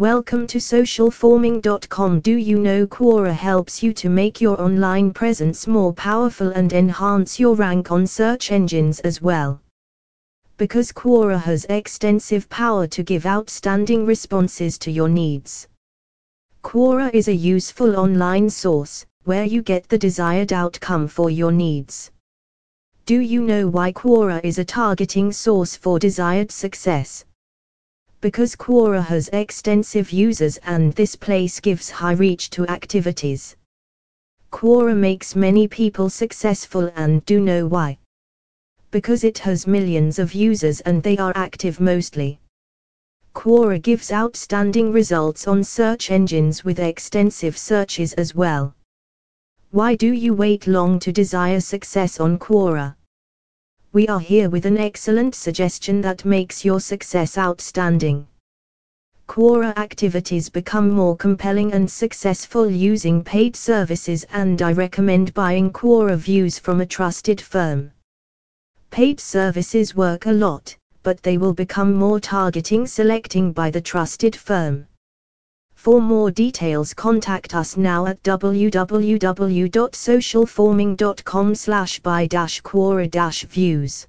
Welcome to socialforming.com. Do you know Quora helps you to make your online presence more powerful and enhance your rank on search engines as well? Because Quora has extensive power to give outstanding responses to your needs. Quora is a useful online source where you get the desired outcome for your needs. Do you know why Quora is a targeting source for desired success? Because Quora has extensive users and this place gives high reach to activities. Quora makes many people successful and do know why. Because it has millions of users and they are active mostly. Quora gives outstanding results on search engines with extensive searches as well. Why do you wait long to desire success on Quora? We are here with an excellent suggestion that makes your success outstanding. Quora activities become more compelling and successful using paid services and I recommend buying Quora views from a trusted firm. Paid services work a lot, but they will become more targeting selecting by the trusted firm. For more details contact us now at www.socialforming.com slash buy-quora-views.